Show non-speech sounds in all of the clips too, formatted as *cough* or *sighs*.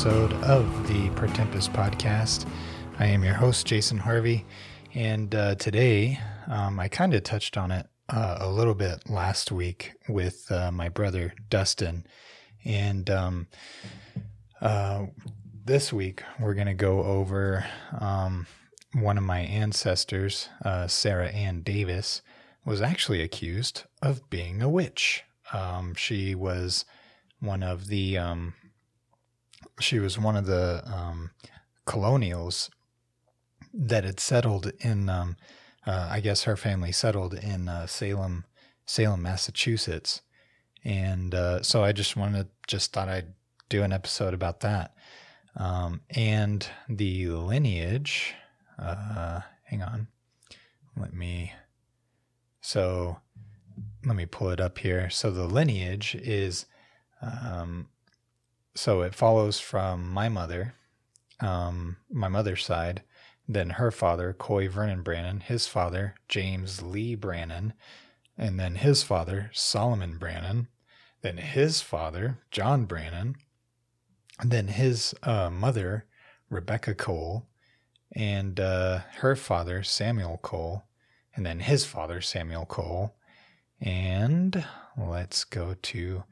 episode of the Per podcast. I am your host, Jason Harvey, and uh, today um, I kind of touched on it uh, a little bit last week with uh, my brother, Dustin. And um, uh, this week we're going to go over um, one of my ancestors, uh, Sarah Ann Davis, was actually accused of being a witch. Um, she was one of the um, she was one of the um, colonials that had settled in um, uh, I guess her family settled in uh, Salem Salem Massachusetts. And uh, so I just wanted just thought I'd do an episode about that. Um, and the lineage uh, hang on. Let me so let me pull it up here. So the lineage is um, so it follows from my mother, um, my mother's side, then her father, Coy Vernon Brannon, his father, James Lee Brannon, and then his father, Solomon Brannon, then his father, John Brannon, then his uh, mother, Rebecca Cole, and uh, her father, Samuel Cole, and then his father, Samuel Cole. And let's go to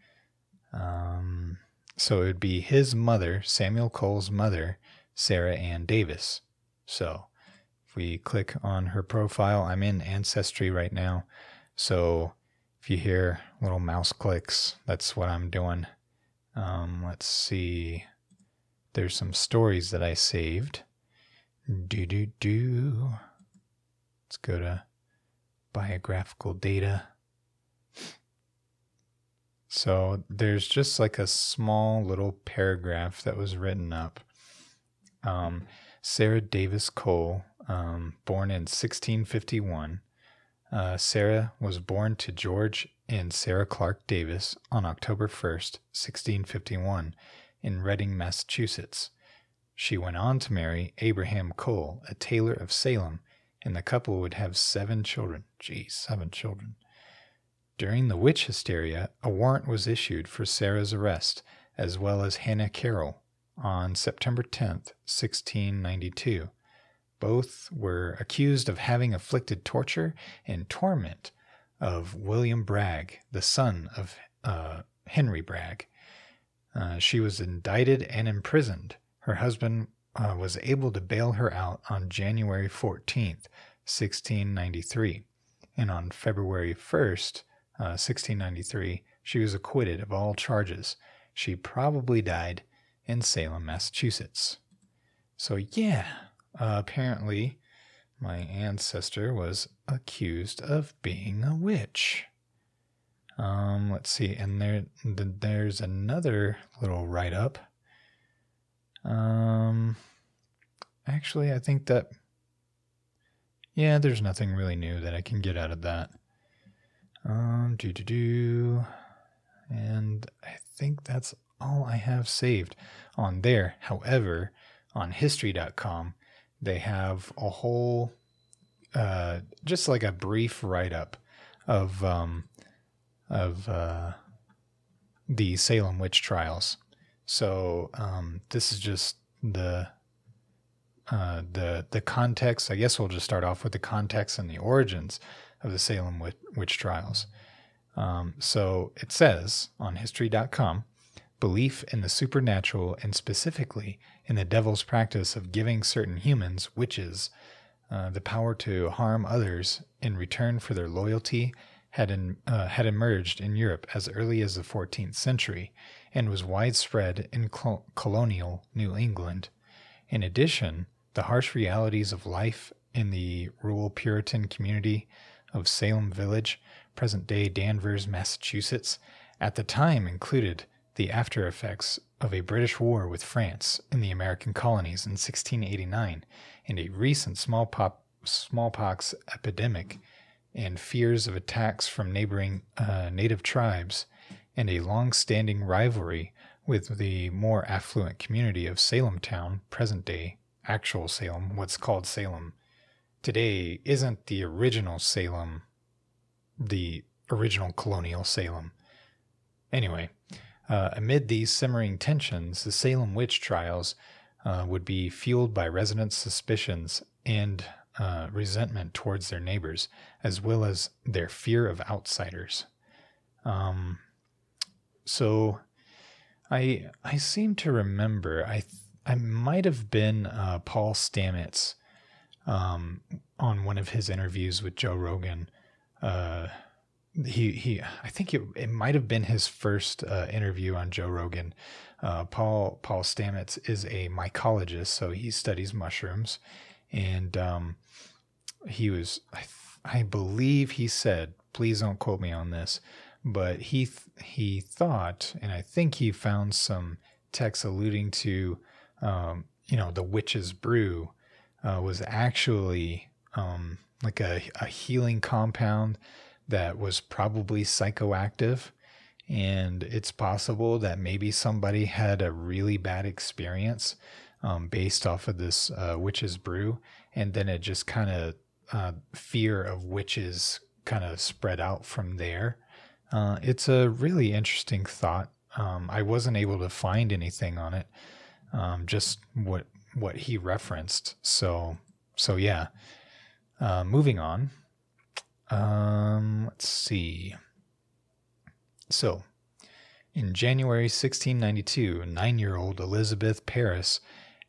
um, so it would be his mother, Samuel Cole's mother, Sarah Ann Davis. So if we click on her profile, I'm in Ancestry right now. So if you hear little mouse clicks, that's what I'm doing. Um, let's see. There's some stories that I saved. Do, do, do. Let's go to biographical data. So there's just like a small little paragraph that was written up. Um, Sarah Davis Cole, um, born in 1651. Uh, Sarah was born to George and Sarah Clark Davis on October 1st, 1651, in Reading, Massachusetts. She went on to marry Abraham Cole, a tailor of Salem, and the couple would have seven children. Geez, seven children. During the witch hysteria, a warrant was issued for Sarah's arrest, as well as Hannah Carroll, on September 10, 1692. Both were accused of having afflicted torture and torment of William Bragg, the son of uh, Henry Bragg. Uh, she was indicted and imprisoned. Her husband uh, was able to bail her out on January 14th, 1693. And on February 1st, 1693, uh, she was acquitted of all charges. She probably died in Salem, Massachusetts. So, yeah, uh, apparently my ancestor was accused of being a witch. Um, let's see, and there, there's another little write up. Um, actually, I think that, yeah, there's nothing really new that I can get out of that. Um, do do do, and I think that's all I have saved on there. However, on History.com, they have a whole, uh, just like a brief write up of um, of uh, the Salem witch trials. So um, this is just the uh, the the context. I guess we'll just start off with the context and the origins of the Salem witch trials. Um, so it says on history.com belief in the supernatural and specifically in the devil's practice of giving certain humans, witches, uh, the power to harm others in return for their loyalty had, in, uh, had emerged in Europe as early as the 14th century and was widespread in col- colonial New England. In addition, the harsh realities of life in the rural Puritan community of Salem Village, present day Danvers, Massachusetts, at the time included the after effects of a British war with France in the American colonies in 1689 and a recent smallpox, smallpox epidemic and fears of attacks from neighboring uh, native tribes and a long standing rivalry with the more affluent community of Salem Town, present day actual Salem, what's called Salem today isn't the original Salem, the original colonial Salem. Anyway, Uh, amid these simmering tensions, the Salem witch trials uh, would be fueled by residents' suspicions and uh, resentment towards their neighbors, as well as their fear of outsiders. Um, so, I I seem to remember I I might have been uh, Paul Stamets um, on one of his interviews with Joe Rogan. Uh, he he I think it, it might have been his first uh, interview on Joe Rogan. Uh, Paul Paul Stamets is a mycologist, so he studies mushrooms, and um, he was I, th- I believe he said, please don't quote me on this, but he th- he thought, and I think he found some texts alluding to, um, you know, the witch's brew uh, was actually um, like a, a healing compound that was probably psychoactive. And it's possible that maybe somebody had a really bad experience um, based off of this uh, witch's brew. And then it just kind of, uh, fear of witches kind of spread out from there. Uh, it's a really interesting thought. Um, I wasn't able to find anything on it, um, just what what he referenced. So so yeah. Uh, moving on. Um, let's see. So, in January 1692, nine year old Elizabeth Parris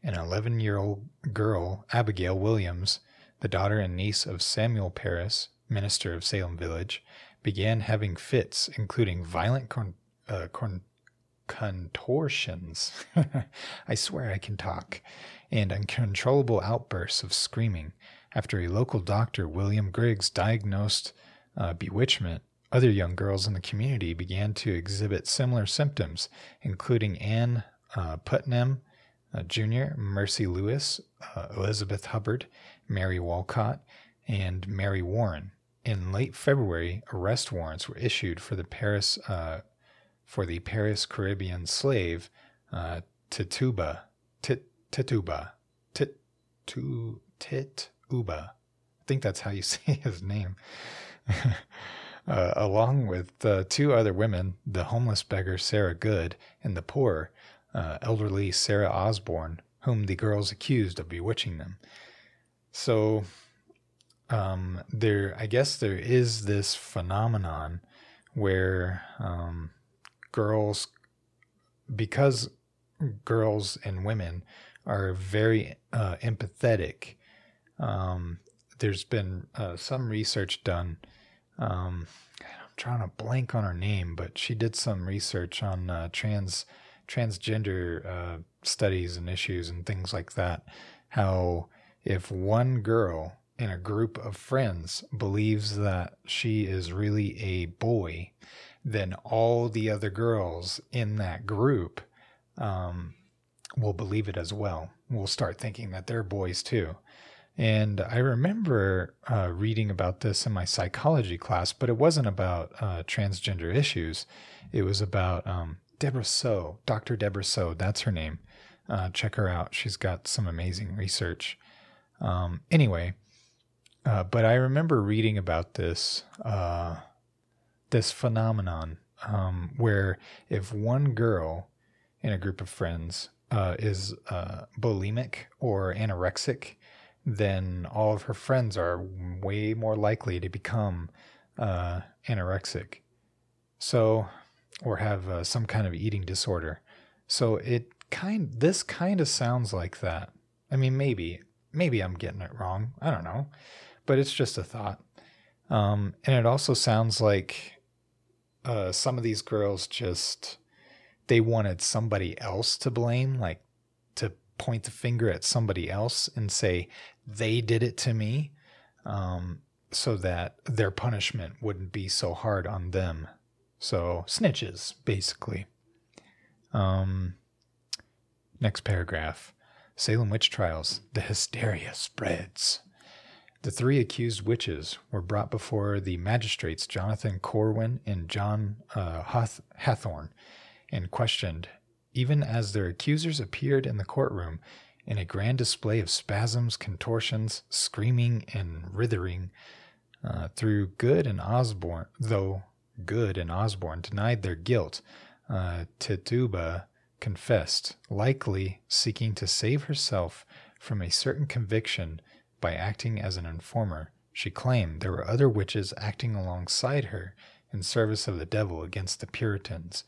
and 11 year old girl Abigail Williams, the daughter and niece of Samuel Parris, minister of Salem Village, began having fits, including violent con- uh, con- contortions. *laughs* I swear I can talk, and uncontrollable outbursts of screaming after a local doctor, William Griggs, diagnosed uh, bewitchment, other young girls in the community began to exhibit similar symptoms, including Anne uh, Putnam uh, Jr., Mercy Lewis, uh, Elizabeth Hubbard, Mary Walcott, and Mary Warren. In late February, arrest warrants were issued for the Parris uh, for the Parris Caribbean slave uh, Tituba, Tit, Tituba, Tit, Tit, Uba. I think that's how you *laughs* say his name. *laughs* uh, along with uh, two other women, the homeless beggar Sarah Good and the poor, uh, elderly Sarah Osborne, whom the girls accused of bewitching them. So, um, there, I guess there is this phenomenon where um, girls, because girls and women are very uh, empathetic um, there's been uh, some research done. Um, I'm trying to blank on her name, but she did some research on uh, trans transgender uh, studies and issues and things like that. How if one girl in a group of friends believes that she is really a boy, then all the other girls in that group um, will believe it as well. Will start thinking that they're boys too. And I remember uh, reading about this in my psychology class, but it wasn't about uh, transgender issues. It was about um, Debra Soh, Dr. Debra Soh, that's her name. Uh, check her out. She's got some amazing research. Um, anyway, uh, but I remember reading about this uh, this phenomenon um, where if one girl in a group of friends uh, is bulimic or anorexic, then all of her friends are way more likely to become uh, anorexic. So, or have uh, some kind of eating disorder. So it kind this kind of sounds like that. I mean, maybe maybe I'm getting it wrong. I don't know, but it's just a thought. Um, and it also sounds like uh, some of these girls just they wanted somebody else to blame, like to point the finger at somebody else and say they did it to me um, so that their punishment wouldn't be so hard on them. So, snitches, basically. Um, next paragraph Salem witch trials. The hysteria spreads. The three accused witches were brought before the magistrates Jonathan Corwin and John uh, Hath- Hathorne and questioned even as their accusers appeared in the courtroom in a grand display of spasms, contortions, screaming, and writhing. Uh, through Good and Osborne, though Good and Osborne denied their guilt, uh, Tituba confessed, likely seeking to save herself from a certain conviction by acting as an informer. She claimed there were other witches acting alongside her in service of the devil against the Puritans.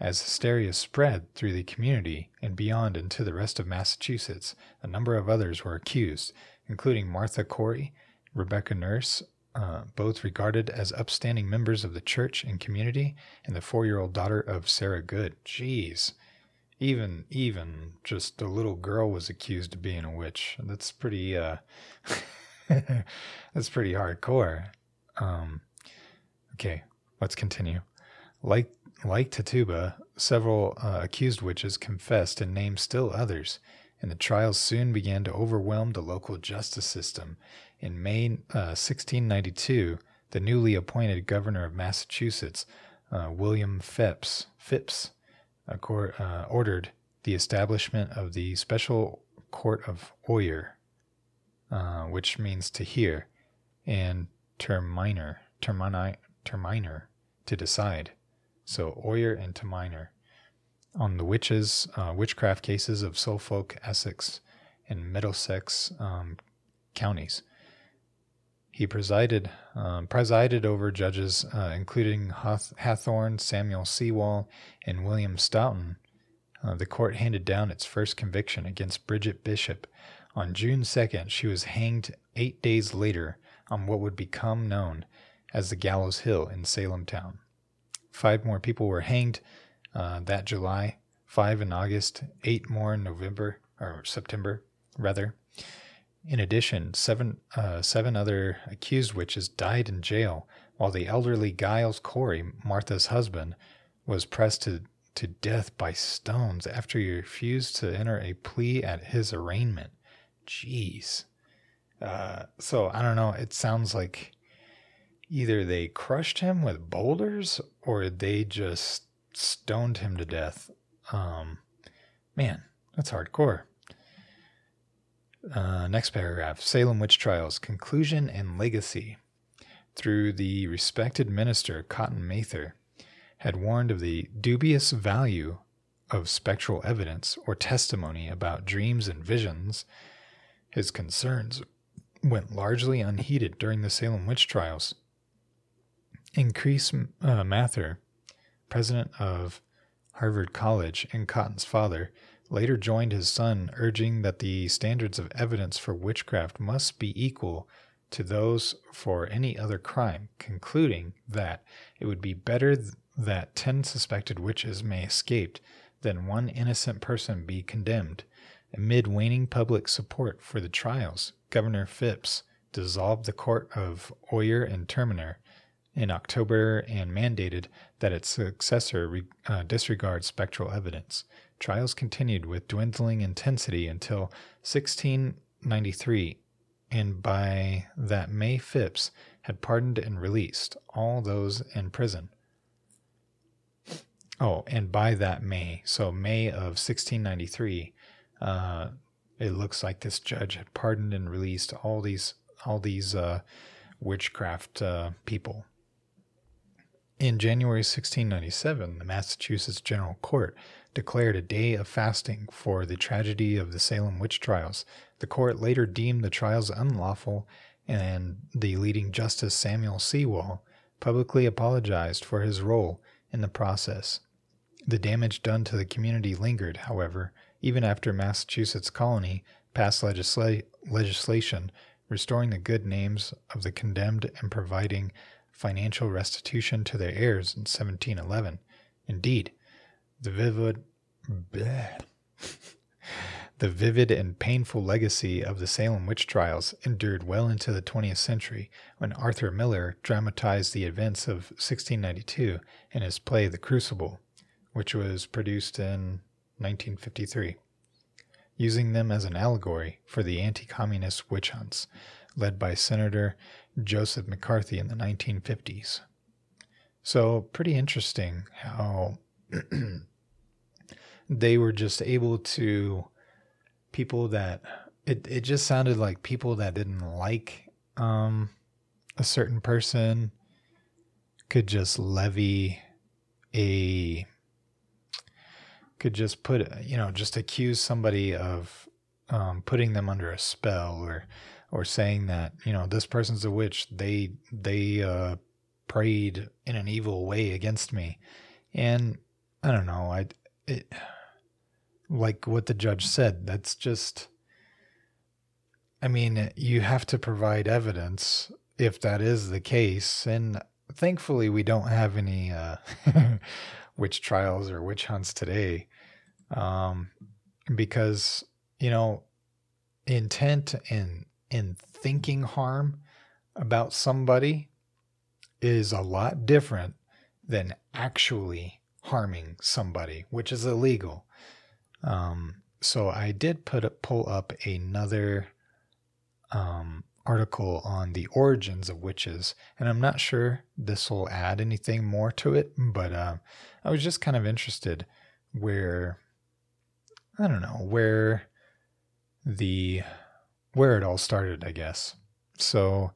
As hysteria spread through the community and beyond into the rest of Massachusetts, a number of others were accused, including Martha Corey, Rebecca Nurse, uh, both regarded as upstanding members of the church and community, and the four-year-old daughter of Sarah Good. Jeez, even even just a little girl was accused of being a witch. That's pretty. Uh, *laughs* that's pretty hardcore. Um, okay, let's continue. Like like Tituba, several uh, accused witches confessed and named still others, and the trials soon began to overwhelm the local justice system. In May uh, 1692, the newly appointed governor of Massachusetts, uh, William Phipps, Phips court, uh, ordered the establishment of the Special Court of Oyer, uh, which means to hear, and terminer, termini, terminer, to decide. So Oyer and terminer on the witches, uh, witchcraft cases of Suffolk, Essex, and Middlesex um, counties. He presided um, presided over judges uh, including Hath- Hathorne, Samuel Sewall, and William Stoughton. Uh, the court handed down its first conviction against Bridget Bishop. On June 2nd, she was hanged eight days later on what would become known as the Gallows Hill in Salem town. Five more people were hanged uh, that July, five in August, eight more in November, or September, rather. In addition, seven, uh, seven other accused witches died in jail, while the elderly Giles Corey, Martha's husband, was pressed to, to death by stones after he refused to enter a plea at his arraignment. Jeez. Uh, so I don't know. It sounds like either they crushed him with boulders or they just stoned him to death. Um, man, that's hardcore. Uh, next paragraph Salem Witch Trials Conclusion and Legacy. Through the respected minister Cotton Mather, had warned of the dubious value of spectral evidence or testimony about dreams and visions. His concerns went largely unheeded during the Salem witch trials. Increase uh, Mather, president of Harvard College and Cotton's father, later joined his son, urging that the standards of evidence for witchcraft must be equal to those for any other crime, concluding that it would be better th- that ten suspected witches may escape than one innocent person be condemned. Amid waning public support for the trials, Governor Phips dissolved the court of Oyer and Terminer in October and mandated that its successor re- uh, disregard spectral evidence. Trials continued with dwindling intensity until 1693, and by that May Phips had pardoned and released all those in prison. Oh, and by that May, so May of 1693, uh, it looks like this judge had pardoned and released all these all these uh, witchcraft uh, people. In January 1697, the Massachusetts General Court declared a day of fasting for the tragedy of the Salem witch trials. The court later deemed the trials unlawful, and the leading justice Samuel Sewall publicly apologized for his role in the process. The damage done to the community lingered, however, even after Massachusetts colony passed legisla- legislation restoring the good names of the condemned and providing financial restitution to their heirs in 1711. Indeed, the vivid, bleh, the vivid and painful legacy of the Salem witch trials endured well into the 20th century when Arthur Miller dramatized the events of 1692 in his play The Crucible, which was produced in 1953, using them as an allegory for the anti communist witch hunts led by Senator Joseph McCarthy in the 1950s. So, pretty interesting how *clears throat* they were just able to people that it, it just sounded like people that didn't like um, a certain person could just levy a could just put, you know, just accuse somebody of um, putting them under a spell or or saying that you know this person's a witch. They they uh, prayed in an evil way against me. And i don't know. I it, like what the judge said that's just i mean you have to provide evidence if that is the case and thankfully we don't have any uh, *laughs* witch trials or witch hunts today um, because you know intent and in thinking harm about somebody is a lot different than actually harming somebody, which is illegal. Um, so I did put a, pull up another um, article on the origins of witches, and I'm not sure this will add anything more to it, but uh, I was just kind of interested where I don't know where the where it all started, I guess. So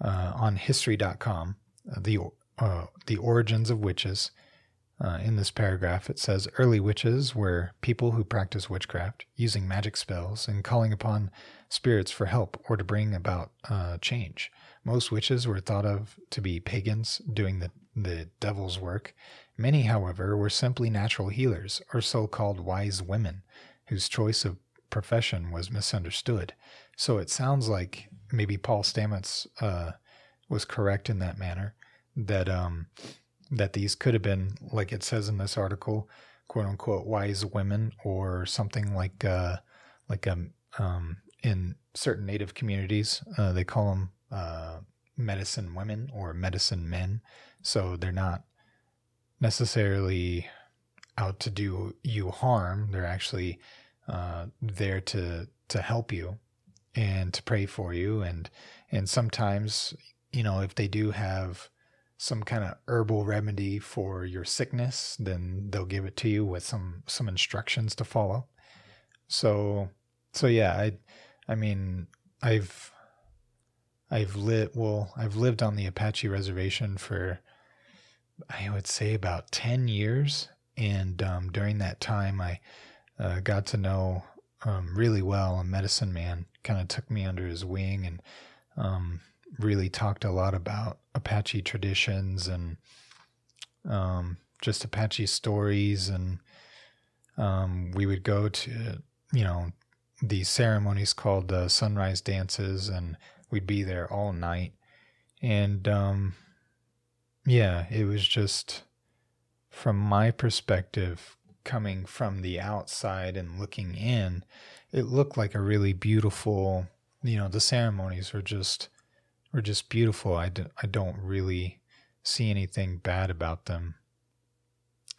uh, on history.com, the uh, the origins of witches. Uh, in this paragraph, it says early witches were people who practiced witchcraft, using magic spells and calling upon spirits for help or to bring about uh, change. Most witches were thought of to be pagans doing the, the devil's work. Many, however, were simply natural healers or so called wise women whose choice of profession was misunderstood. So it sounds like maybe Paul Stamets uh, was correct in that manner that um, that these could have been, like it says in this article, quote unquote wise women or something like uh, like um, um, in certain Native communities uh, they call them uh, medicine women or medicine men. So they're not necessarily out to do you harm. They're actually uh, there to to help you and to pray for you and and sometimes you know if they do have some kind of herbal remedy for your sickness then they'll give it to you with some some instructions to follow. So so yeah i i mean i've i've lived well i've lived on the apache reservation for i would say about 10 years. And um, during that time i uh, got to know um, really well a medicine man kind of took me under his wing and um, really talked a lot about Apache traditions and um, just Apache stories. And um, we would go to, you know, these ceremonies called the sunrise dances, and we'd be there all night. And um, yeah, it was just, from my perspective, coming from the outside and looking in, it looked like a really beautiful, you know, the ceremonies were just were just beautiful. I, d- I don't really see anything bad about them.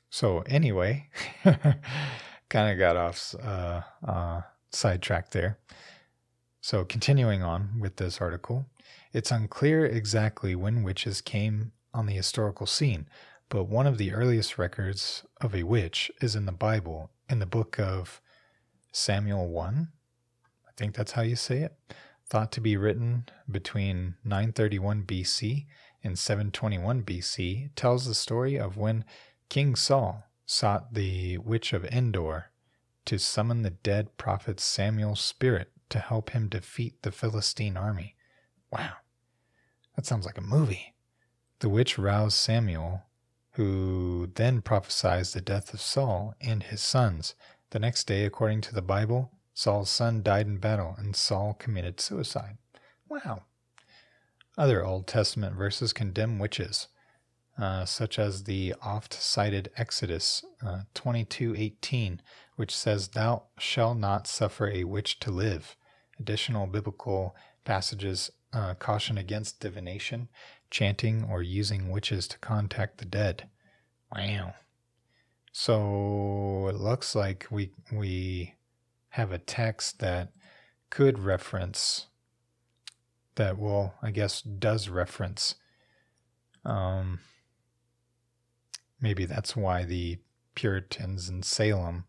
So anyway, *laughs* kind of got off uh, uh, sidetracked there. So continuing on with this article, it's unclear exactly when witches came on the historical scene, but one of the earliest records of a witch is in the Bible, in the book of Samuel 1. I think that's how you say it. Thought to be written between 931 BC and 721 BC, tells the story of when King Saul sought the witch of Endor to summon the dead prophet Samuel's spirit to help him defeat the Philistine army. Wow, that sounds like a movie. The witch roused Samuel who then prophesied the death of Saul and his sons. The next day, according to the Bible, Saul's son died in battle and Saul committed suicide. Wow. Other Old Testament verses condemn witches, uh, such as the oft-cited Exodus uh, 22:18, which says, "Thou shalt not suffer a witch to live." Additional biblical passages uh, caution against divination, chanting, or using witches to contact the dead. Wow. So it looks like we we have a text that could reference that well, I guess does reference um maybe that's why the Puritans in Salem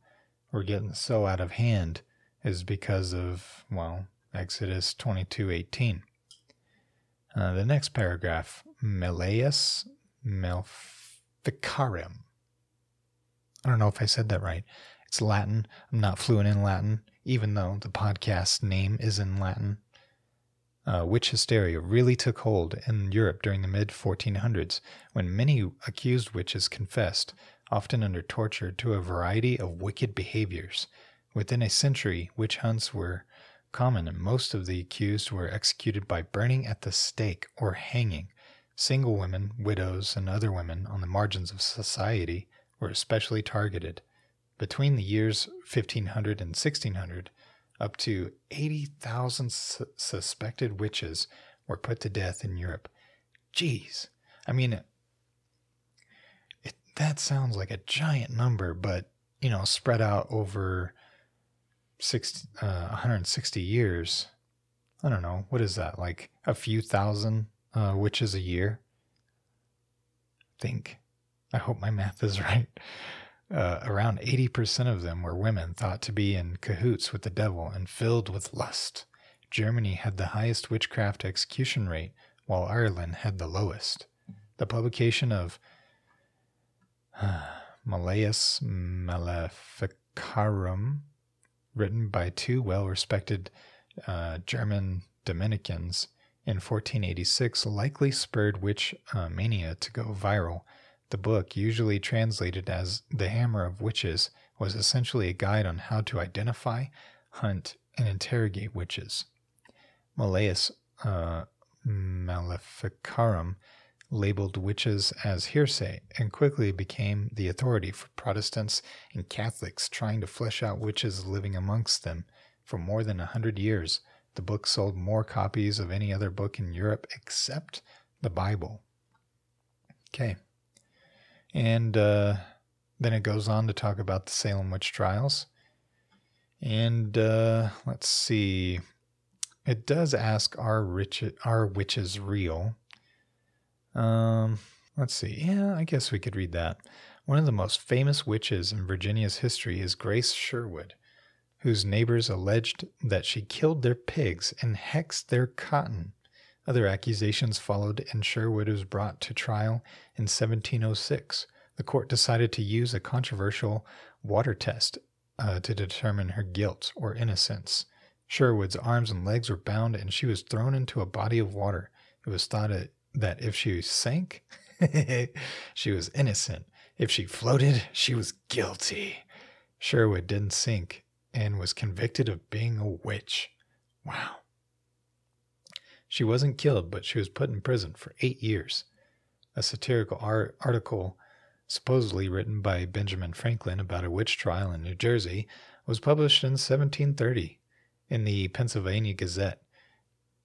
were getting so out of hand is because of well, Exodus 22:18. Uh, the next paragraph, Malleus Maleficarum. I don't know if I said that right. It's Latin. I'm not fluent in Latin, even though the podcast name is in Latin. Uh, witch hysteria really took hold in Europe during the mid 1400s when many accused witches confessed, often under torture, to a variety of wicked behaviors. Within a century, witch hunts were common, and most of the accused were executed by burning at the stake or hanging. Single women, widows, and other women on the margins of society were especially targeted. Between the years 1500 and 1600, up to 80,000 su- suspected witches were put to death in Europe. Jeez. I mean, it, that sounds like a giant number, but, you know, spread out over 60, uh, 160 years. I don't know. What is that? Like a few thousand uh, witches a year? I think. I hope my math is *laughs* right. Uh, around 80% of them were women thought to be in cahoots with the devil and filled with lust. Germany had the highest witchcraft execution rate, while Ireland had the lowest. The publication of uh, *sighs* Malleus Maleficarum, written by two well respected uh, German Dominicans in 1486, likely spurred witch uh, mania to go viral the book, usually translated as The Hammer of Witches, was essentially a guide on how to identify, hunt, and interrogate witches. Malleus uh, Maleficarum labeled witches as hearsay and quickly became the authority for Protestants and Catholics trying to flesh out witches living amongst them. For more than a hundred years, the book sold more copies of any other book in Europe except the Bible. Okay. And uh, then it goes on to talk about the Salem witch trials. And uh, let's see. It does ask, are, rich, are witches real? Um, let's see. Yeah, I guess we could read that. One of the most famous witches in Virginia's history is Grace Sherwood, whose neighbors alleged that she killed their pigs and hexed their cotton. Other accusations followed, and Sherwood was brought to trial in 1706. The court decided to use a controversial water test uh, to determine her guilt or innocence. Sherwood's arms and legs were bound, and she was thrown into a body of water. It was thought that if she sank, *laughs* she was innocent. If she floated, she was guilty. Sherwood didn't sink and was convicted of being a witch. Wow. She wasn't killed, but she was put in prison for eight years. A satirical art- article, supposedly written by Benjamin Franklin about a witch trial in New Jersey, was published in 1730 in the Pennsylvania Gazette.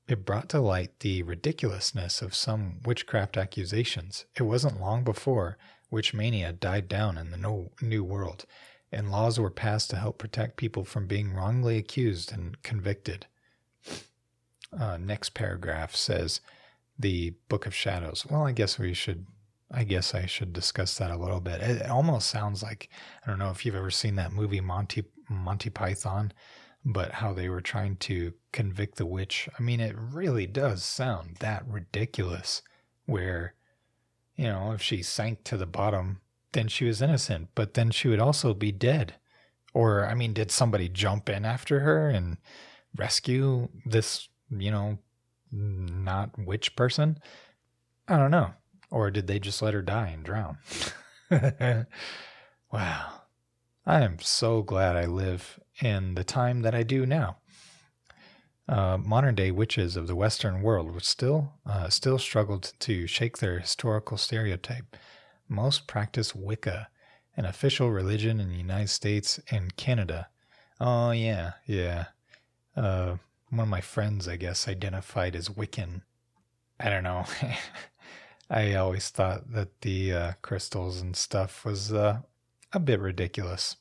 It brought to light the ridiculousness of some witchcraft accusations. It wasn't long before witch mania died down in the New World, and laws were passed to help protect people from being wrongly accused and convicted uh, next paragraph says the Book of Shadows. Well, I guess we should. I guess I should discuss that a little bit. It, it almost sounds like I don't know if you've ever seen that movie Monty Monty Python, but how they were trying to convict the witch. I mean, it really does sound that ridiculous. Where, you know, if she sank to the bottom, then she was innocent, but then she would also be dead. Or, I mean, did somebody jump in after her and rescue this you know, not witch person? I don't know. Or did they just let her die and drown? *laughs* wow. I am so glad I live in the time that I do now. Uh, modern day witches of the Western world would still uh, still struggled to shake their historical stereotype. Most practice Wicca, an official religion in the United States and Canada. Oh yeah, yeah. Uh, one of my friends, I guess, identified as Wiccan. I don't know. *laughs* I always thought that the uh, crystals and stuff was uh, a bit ridiculous.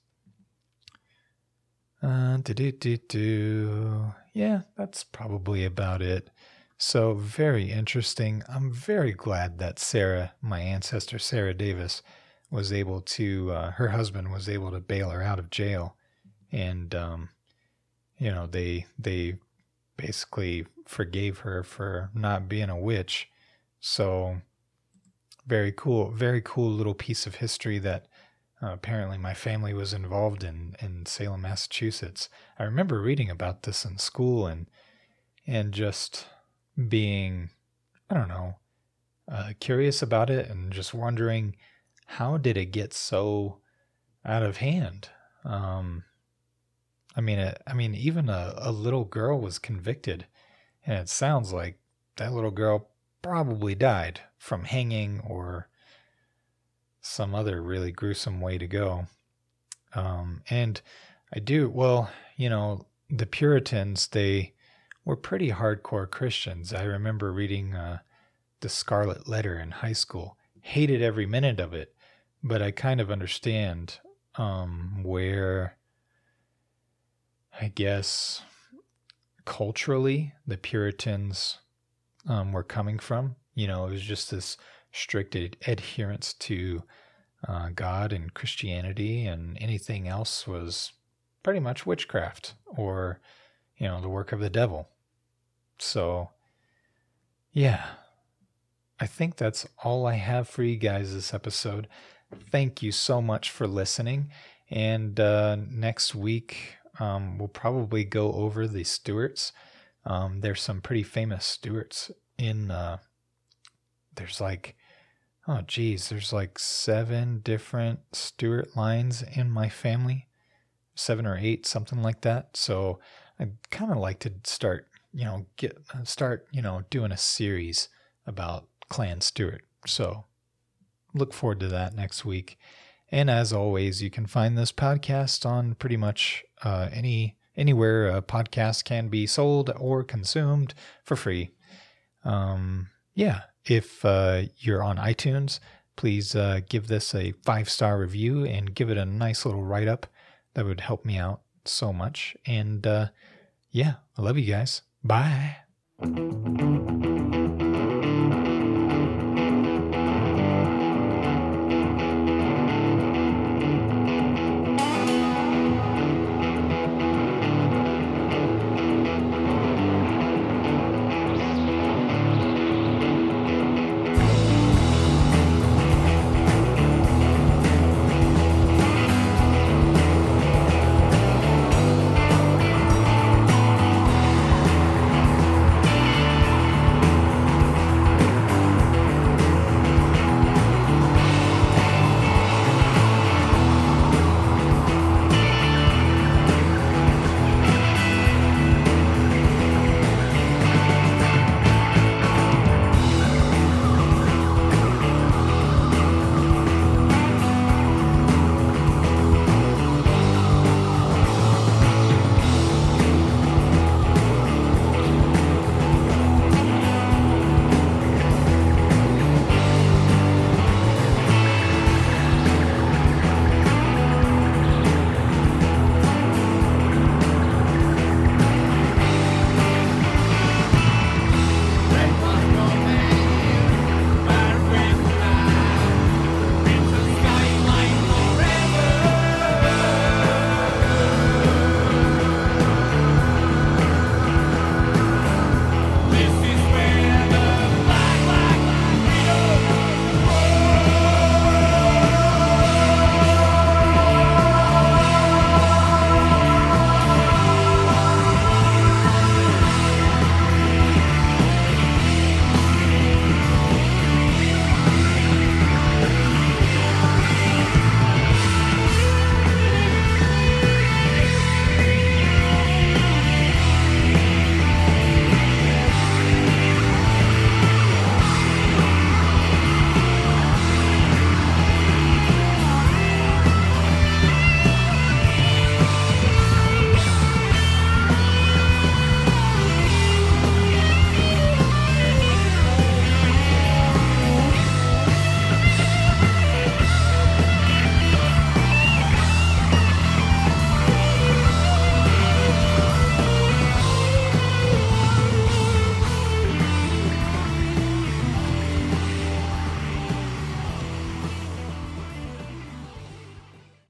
Uh. Yeah, that's probably about it. So very interesting. I'm very glad that Sarah, my ancestor Sarah Davis, was able to. Uh, her husband was able to bail her out of jail, and um, you know they they basically forgave her for not being a witch. So very cool, very cool little piece of history that Uh, apparently, my family was involved in, in Salem, Massachusetts. I remember reading about this in school and and just being, I don't know, uh, curious about it and just wondering how did it get so out of hand. Um, I mean, it, I mean, even a, a little girl was convicted, and it sounds like that little girl probably died from hanging or some other really gruesome way to go. Um, and I do, well, you know, the Puritans, they were pretty hardcore Christians. I remember reading uh, The Scarlet Letter in high school, hated every minute of it, but I kind of understand um, where, I guess, culturally the Puritans um, were coming from. You know, it was just this strict ad- adherence to uh, God and Christianity, and anything else was pretty much witchcraft or, you know, the work of the devil. So, yeah, I think that's all I have for you guys this episode. Thank you so much for listening. And uh, next week, um, we'll probably go over the Stuarts. Um, there's some pretty famous Stuarts in, uh, there's like Oh, geez, there's like seven different Stuart lines in my family, seven or eight, something like that. So I'd kind of like to start, you know, get start, you know, doing a series about Clan Stuart. So look forward to that next week. And as always, you can find this podcast on pretty much uh, any anywhere a podcast can be sold or consumed for free. Um, yeah, if uh, you're on iTunes, please uh, give this a five star review and give it a nice little write up. That would help me out so much. And uh, yeah, I love you guys. Bye.